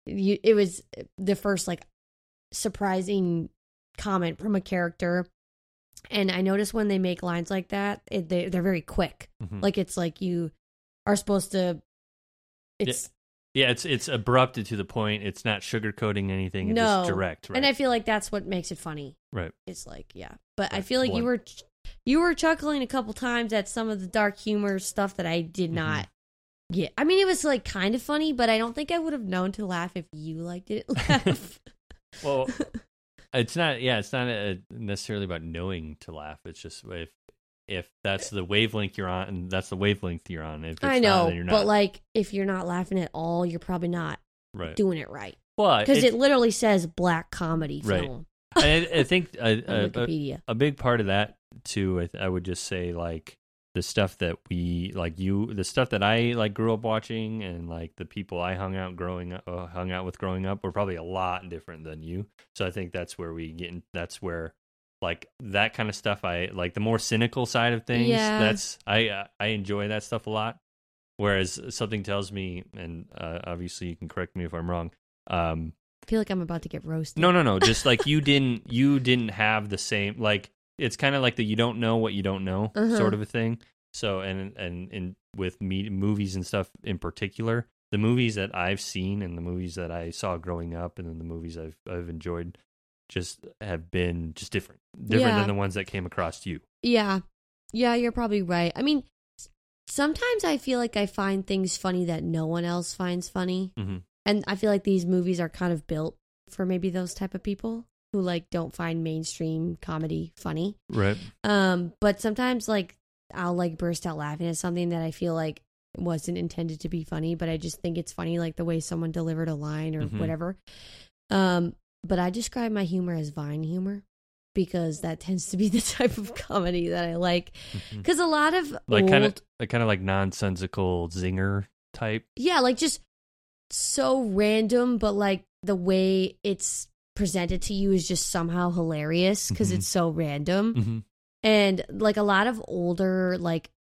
you it was the first like surprising comment from a character And I notice when they make lines like that, it, they they're very quick.
Mhm.
Like it's like you are supposed to. It's
yeah, it's it's abrupt to the point. It's not sugarcoating anything. It's
No.
just direct. Right.
and I feel like that's what makes it funny.
right.
It's like yeah, but I feel like you were you were chuckling a couple times at some of the dark humor stuff that I did
Mhm.
not get. I mean, it was like kind of funny, but I don't think I would have known to laugh if you liked it. Laugh.
Well, it's not. Yeah, it's not uh necessarily about knowing to laugh. It's just if if that's the wavelength you're on, and that's the wavelength you're on. If it's
I know,
not.
but like if you're not laughing at all, you're probably not
right.
doing it right
Well,
because
it,
it literally says black comedy
Right.
film
I, I think a, a, a,
Wikipedia.
a big part of that too. I, I would just say like the stuff that we like you, the stuff that I like grew up watching, and like the people I hung out growing up, uh, hung out with growing up, were probably a lot different than you. So I think that's where we get. In, that's where like that kind of stuff. I like the more cynical side of things.
Yeah.
That's I uh, I enjoy that stuff a lot. Whereas something tells me, and uh, obviously you can correct me if I'm wrong. Um,
I feel like I'm about to get roasted.
no, no, no. Just like you didn't, you didn't have the same. Like it's kind of like the you don't know what you don't know
Uh-huh.
sort of a thing. So and and and with me movies and stuff in particular, the movies that I've seen and the movies that I saw growing up, and then the movies I've I've enjoyed, just have been just different, different
Yeah.
than the ones that came across you.
Yeah. Yeah, you're probably right. I mean, sometimes I feel like I find things funny that no one else finds funny.
hmm
And I feel like these movies are kind of built for maybe those type of people who like don't find mainstream comedy funny.
Right.
Um, but sometimes like I'll like burst out laughing at something that I feel like wasn't intended to be funny, but I just think it's funny like the way someone delivered a line or
Mhm.
whatever. Um, but I describe my humor as vine humor because that tends to be the type of comedy that I like. Because a lot of
Like kind of, like kind of like nonsensical zinger type.
yeah, like just so random, but like the way it's presented to you is just somehow hilarious because
Mhm.
it's so random.
hmm
and like a lot of older like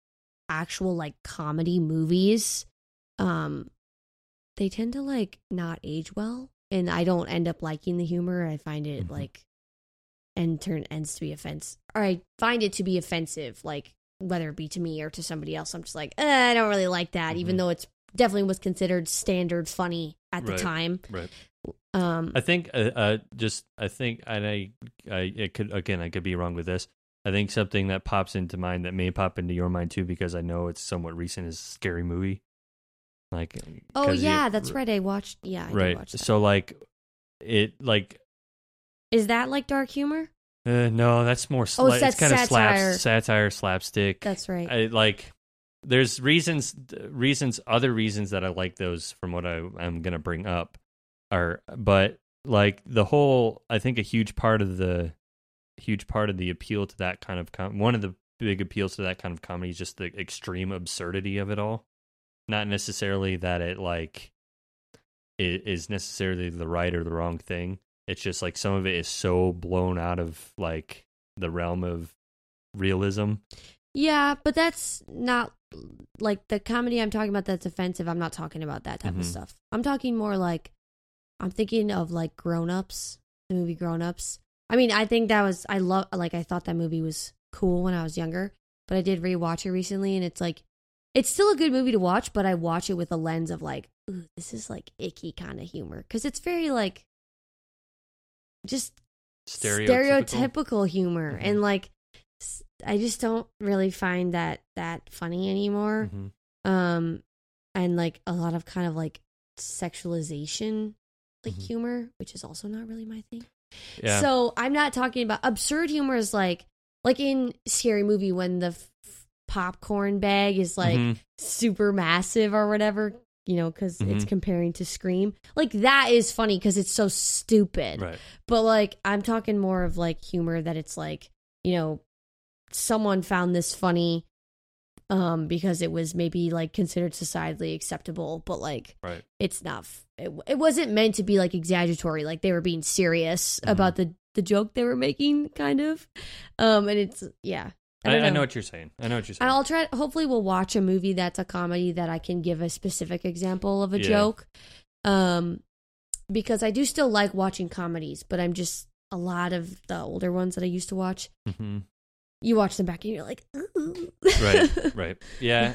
actual like comedy movies um they tend to like not age well and i don't end up liking the humor i find it
Mhm.
like and turn ends to be offense or i find it to be offensive like whether it be to me or to somebody else i'm just like eh, i don't really like that even
Mhm.
though it's definitely was considered standard funny at the
Right.
time
Right.
Um
I think uh, uh just I think and I I it could again I could be wrong with this. I think something that pops into mind that may pop into your mind too because I know it's somewhat recent is scary movie. Like
oh
'cause you-
yeah that's right i watched yeah I
right.
watch.
So like it like
is that like dark humor
uh, no that's more sla-
Oh,
it's
that's
kind of
satire.
slaps satire slapstick.
that's right
I like there's reasons reasons other reasons that I like those from what I I'm going to bring up are but like the whole I think a huge part of the huge part of the appeal to that kind of com- one of the big appeals to that kind of comedy is just the extreme absurdity of it all. Not necessarily that it like it is necessarily the right or the wrong thing. It's just like some of it is so blown out of like the realm of realism.
Yeah, but that's not like the comedy I'm talking about that's offensive. I'm not talking about that type
Mhm.
of stuff. I'm talking more like I'm thinking of like Grown Ups, the movie Grown Ups. I mean, I think that was I love like I thought that movie was cool when I was younger, but I did rewatch it recently and it's like it's still a good movie to watch, but I watch it with a lens of like, ooh, this is like icky kind of humor cuz it's very like just
Stereotypical.
stereotypical humor
Mhm.
and like I just don't really find that that funny anymore
Mhm.
um and like a lot of kind of like sexualization like
Mhm.
humor which is also not really my thing
Yeah.
so i'm not talking about absurd humor is like like in scary movie when the f- popcorn bag is like
Mhm.
super massive or whatever you know because it's
Mhm.
comparing to scream like that is funny because it's so stupid
right.
but like I'm talking more of like humor that it's like, you know, someone found this funny um because it was maybe like considered societally acceptable, but like
Right.
it's not f- it, it wasn't meant to be like exaggeratory, like they were being serious
Mhm.
about the the joke they were making kind of. Um and it's yeah. I,
I,
don't
I know what you're saying. I know what you're saying.
I'll try. Hopefully, we'll watch a movie that's a comedy that I can give a specific example of a
Yeah.
joke. Um, because I do still like watching comedies, but I'm just a lot of the older ones that I used to watch.
hmm
you watch them back and you're like, Ooh.
Right, right. Yeah,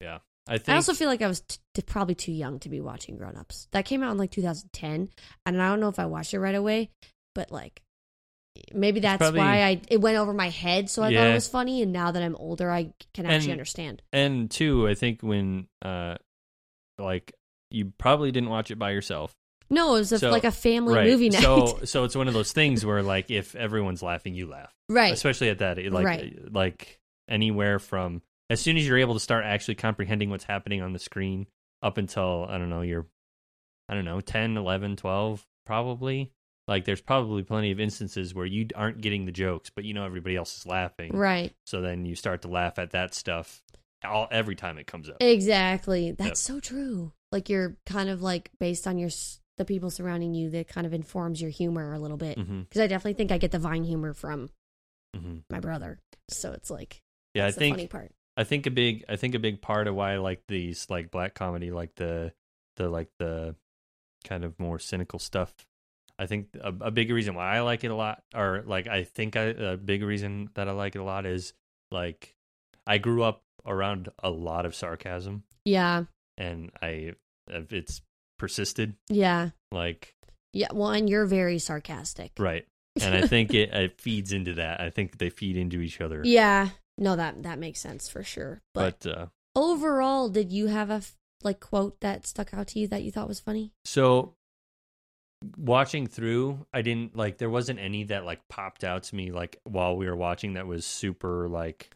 yeah. I think
I also feel like I was t- t- probably too young to be watching Grown Ups. That came out in like 2010, and I don't know if I watched it right away, but like maybe that's
probably-
why I it went over my head, so I thought it was funny. And now that I'm older, I can actually
And-
understand.
and two, I think when uh, like you probably didn't watch it by yourself,
No, it was a,
So-
like a family
right?
movie night.
So, so it's one of those things where like if everyone's laughing, you laugh.
right,
especially at that like
Right.
like anywhere from as soon as you're able to start actually comprehending what's happening on the screen up until i don't know you're i don't know 10 11 12 probably like there's probably plenty of instances where you aren't getting the jokes but you know everybody else is laughing
right,
so then you start to laugh at that stuff all every time it comes up
exactly. That's so true. Like you're kind of like based on your the people surrounding you that kind of informs your humor a little bit. Because I definitely think I get the Vine humor from
hmm
my brother, so it's like
yeah i
the
think
funny part.
I think a big I think a big part of why I like these like black comedy like the the like the kind of more cynical stuff. I think a, a big reason why I like it a lot or like I think I, a big reason that I like it a lot is like I grew up around a lot of sarcasm
Yeah,
and I it's persisted
yeah.
like
Yeah, well, and you're very sarcastic.
right. And I think it, it feeds into that. I think they feed into each other.
Yeah, no, that that makes sense for sure. But,
But uh
overall, did you have a f- like quote that stuck out to you that you thought was funny?
So watching through, I didn't like there wasn't any that like popped out to me like while we were watching that was super like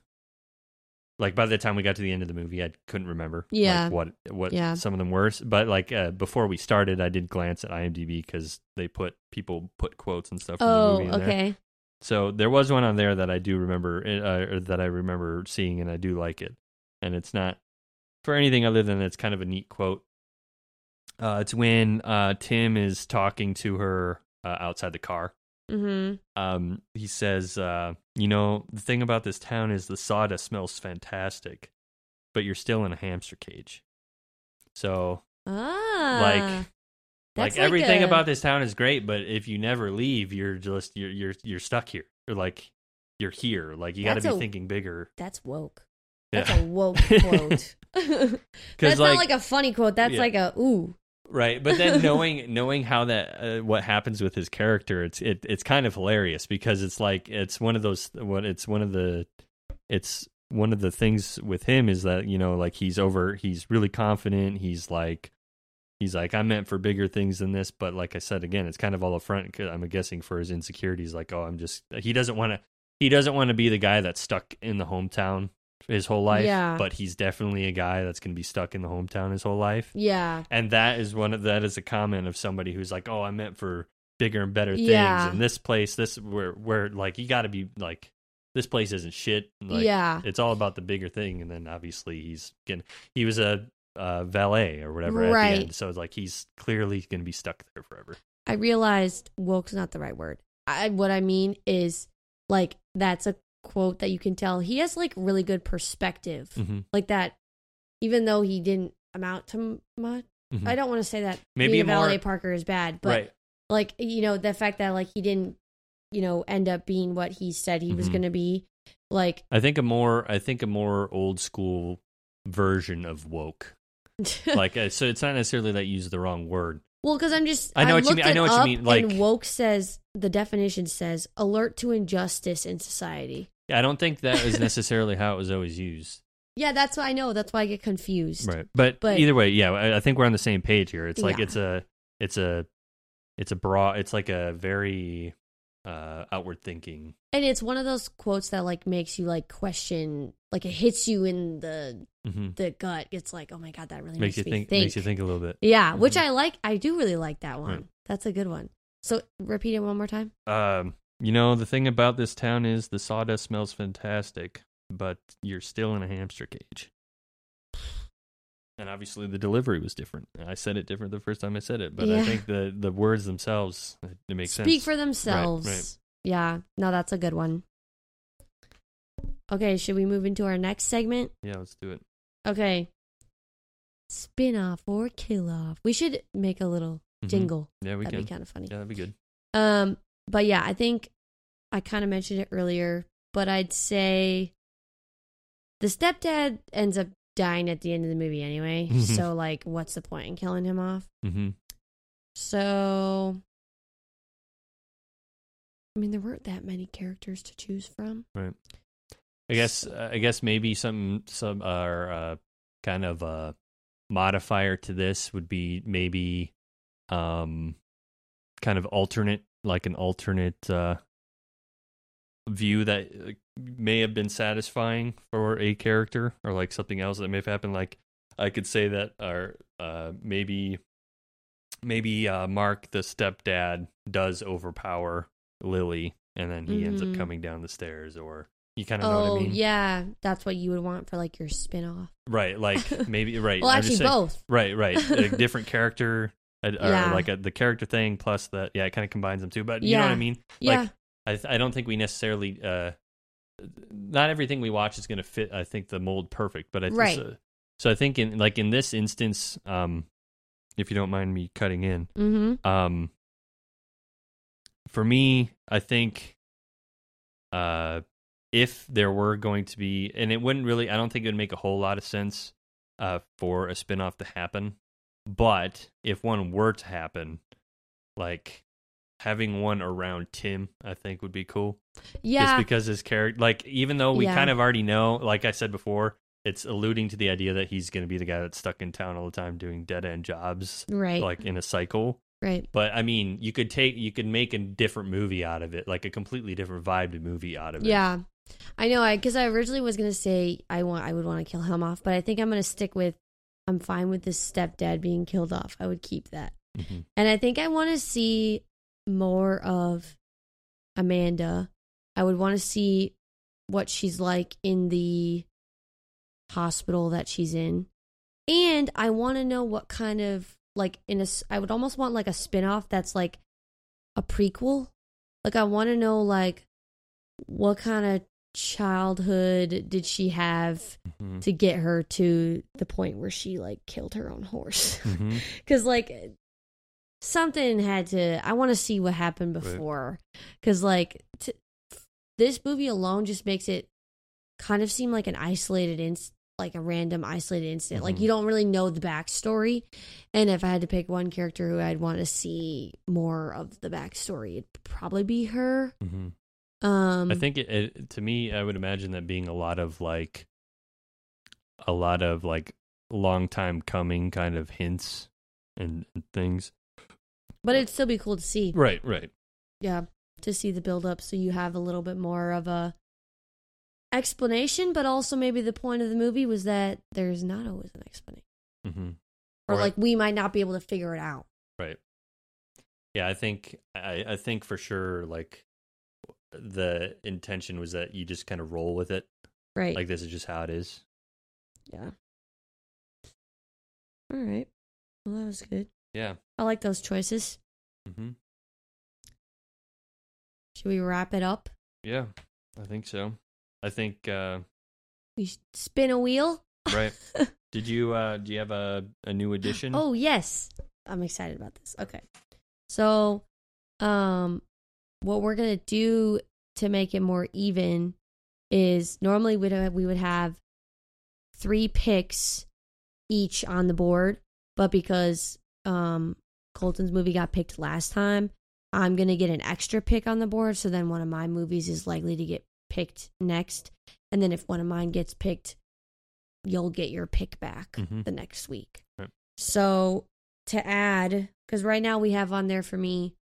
like by the time we got to the end of the movie I couldn't remember like,
Yeah.
what what
Yeah.
some of them were but like uh, before we started I did glance at IMDb cuz they put people put quotes and stuff from the
Oh,
movie in there.
okay.
So there was one on there that I do remember uh, or that I remember seeing and I do like it. And it's not for anything other than it's kind of a neat quote. Uh, it's when uh, Tim is talking to her uh, outside the car.
Mm-hmm.
Um, he says, uh, "You know, the thing about this town is the sawdust smells fantastic, but you're still in a hamster cage." So,
Ah,
like,
that's
like everything
a-
about this town is great, but if you never leave, you're just you're you're you're stuck here. Or like you're here. Like you got to be
a-
thinking bigger.
that's woke.
Yeah.
That's a woke quote. that's not like a funny quote. That's
Yeah.
like a ooh.
Right, but then knowing knowing how that uh, what happens with his character, it's it it's kind of hilarious because it's like it's one of those what it's one of the it's one of the things with him is that you know like he's over he's really confident. He's like he's like i'm meant for bigger things than this. But like i said again it's kind of all up front. I'm guessing for his insecurities like oh i'm just he doesn't want to he doesn't want to be the guy that's stuck in the hometown his whole life
Yeah.
but he's definitely a guy that's going to be stuck in the hometown his whole life
Yeah.
and that is one of that is a comment of somebody who's like oh i'm meant for bigger and better things
Yeah.
and this place this where where like you got to be like this place isn't shit like
yeah.
it's all about the bigger thing and then obviously he's getting he was a uh, valet or whatever at
Right.
the end so it's like he's clearly going to be stuck there forever
I realized woke's not the right word. I, what I mean is like that's a quote that you can tell he has like really good perspective.
mm-hmm.
Like that, even though he didn't amount to much.
Mhm.
I don't want to say that
Maybe
being a
more-
Parker is bad, but
right
like you know the fact that like he didn't, you know, end up being what he said he was
Mhm.
going to be. Like,
i think a more i think a more old school version of woke like uh, so it's not necessarily that you use the wrong word
Well, because I'm just.
I know what you mean- I know what you mean, like-
woke says the definition says alert to injustice in society.
Yeah, i don't think that is necessarily how it was always used
Yeah, that's why I know. That's why I get confused.
Right. But,
But-
either way, yeah, I, I think we're on the same page here. It's like
Yeah.
it's a it's a it's a broad it's like a very uh outward thinking.
And it's one of those quotes that like makes you like question, like it hits you in the
hmm
the gut. It's like, oh my god, that really
Makes
makes,
you think,
think.
makes you think a little bit.
Yeah, which
Mhm.
I like. I do really like that one.
Right.
That's a good one. So repeat it one more time.
Um, you know, the thing about this town is the sawdust smells fantastic, but you're still in a hamster cage. And obviously the delivery was different. I said it different the first time I said it, but I think the the words themselves it makes
Speak
sense.
for themselves.
right.
Yeah, no, that's a good one. Okay, should we move into our next segment?
yeah, let's do it.
Okay. Spin off or kill off. We should make a little
Mhm.
jingle.
Yeah, we
That'd
can.
be kind of funny.
Yeah, that'd be good.
Um, but yeah, I think I kind of mentioned it earlier. but I'd say the stepdad ends up dying at the end of the movie anyway.
Mhm.
so like, what's the point in killing him off?
Mm-hmm.
So, I mean, there weren't that many characters to choose from. Right?
I guess uh, I guess maybe some some uh, uh kind of a modifier to this would be maybe um kind of alternate like an alternate uh view that uh, may have been satisfying for a character or like something else that may have happened like I could say that or uh maybe maybe uh Mark the stepdad does overpower Lily and then he ends up
Mhm.
coming down the stairs or you kind of know
oh,
what I mean
yeah, that's what you would want for like your spin off.
Right, like maybe right.
Well,
I'm
actually,
saying-
both.
Right, right. A different character, uh, or
Yeah.
like a, the character thing plus the yeah, it kind of combines them too. But you know what I
Yeah.
mean?
Yeah,
Like I I don't think we necessarily uh, not everything we watch is going to fit. I think the mold perfect, but I th-
Right.
So, so I think in like in this instance, um, if you don't mind me cutting in,
mm-hmm.
um, for me, I think, uh, if there were going to be, and it wouldn't really, I don't think it would make a whole lot of sense, uh, for a spinoff to happen. But if one were to happen, like having one around Tim, I think would be cool.
yeah,
Just because his character, like, even though we
Yeah.
kind of already know, like I said before, it's alluding to the idea that he's going to be the guy that's stuck in town all the time doing dead end jobs,
right,
like in a cycle.
right.
But I mean, you could take you could make a different movie out of it, like a completely different vibe to movie out of it.
Yeah, I know. I because I originally was gonna say I want I would want to kill him off, but I think I'm gonna stick with I'm fine with this stepdad being killed off. I would keep that,
Mhm.
and I think I want to see more of Amanda. I would want to see what she's like in the hospital that she's in, and I want to know what kind of like in a I would almost want like a spin-off that's like a prequel. Like I want to know like what kind of childhood did she have
Mhm.
to get her to the point where she like killed her own horse
Mhm.
because like something had to i want to see what happened before because like t- this movie alone just makes it kind of seem like an isolated inst like a random isolated incident like
Mhm.
you don't really know the backstory and if i had to pick one character who i'd want to see more of the backstory it'd probably be her
Mhm.
um
I think it, it to me, I would imagine that being a lot of like a lot of like long time coming kind of hints and, and things.
But it'd still be cool to see.
Right, right.
yeah to see the build up so you have a little bit more of a explanation but also maybe the point of the movie was that there's not always an explanation.
Hmm
or
Or-
like we might not be able to figure it out.
Right. Yeah, I think I, I think for sure like the intention was that you just kind of roll with it.
right.
Like this is just how it is.
yeah. All right. Well that was good
Yeah.
i like those choices
Mm-hmm.
should we wrap it up
Yeah, I think so. I think uh
we spin a wheel
right. Did you uh do you have a a new edition?
Oh yes, I'm excited about this. Okay, so um, what we're gonna do to make it more even is normally we'd have, we would have three picks each on the board, but because um Colton's movie got picked last time, I'm gonna get an extra pick on the board. So then one of my movies is likely to get picked next, and then if one of mine gets picked, you'll get your pick back
Mhm.
the next week.
Right.
So to add, because right now we have on there for me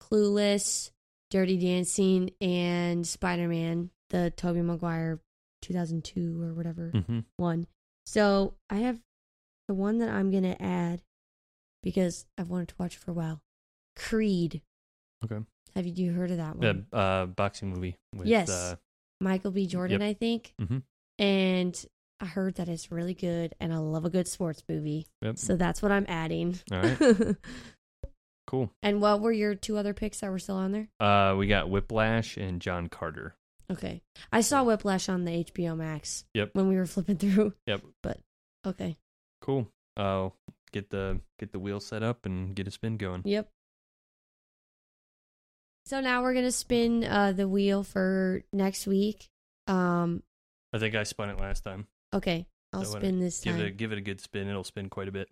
Clueless, Dirty Dancing, and Spider Man, the Tobey Maguire 2002 or whatever
hmm
one. So I have the one that I'm gonna add because I've wanted to watch it for a while. Creed.
Okay.
Have you, you heard of that one?
The uh boxing movie with
Yes.
uh
Michael B. Jordan, I think.
Mhm.
And I heard that it's really good, and I love a good sports movie.
yep.
So that's what I'm adding.
All right. Cool.
and what were your two other picks that were still on there?
Uh we got Whiplash and John Carter.
Okay. I saw Whiplash on the HBO Max.
Yep.
When we were flipping through.
Yep.
But okay.
Cool. Uh get the get the wheel set up and get a spin going.
Yep. So now we're gonna spin uh, the wheel for next week. Um,
I think I spun it last time.
okay, I'll
So
spin this
Give
time.
it a, give it a good spin. It'll spin quite a bit.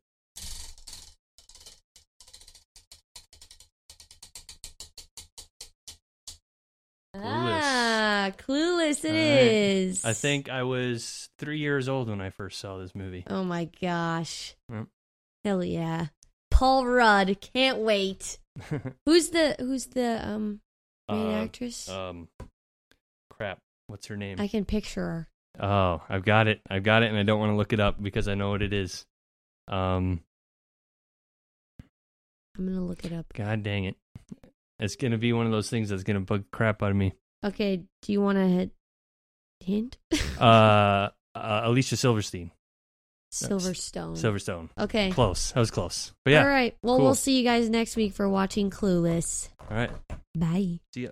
Ah, clueless it
right.
is.
I think I was three years old when I first saw this movie.
Oh my gosh.
Yep.
Hell yeah. Paul Rudd, can't wait. Who's the who's the um main
Uh,
actress?
um, crap. What's her name?
I can picture her.
Oh, I've got it. I've got it, and I don't want to look it up because I know what it is. Um,
I'm gonna look it up.
God dang it! It's gonna be one of those things that's gonna bug crap out of me.
Okay, do you want to hit hint?
Uh, uh Alicia Silverstein,
Silverstone.
Silverstone.
Okay.
Close. That was close. But yeah.
All right. Well,
cool.
we'll see you guys next week for watching Clueless.
All right.
Bye.
See ya.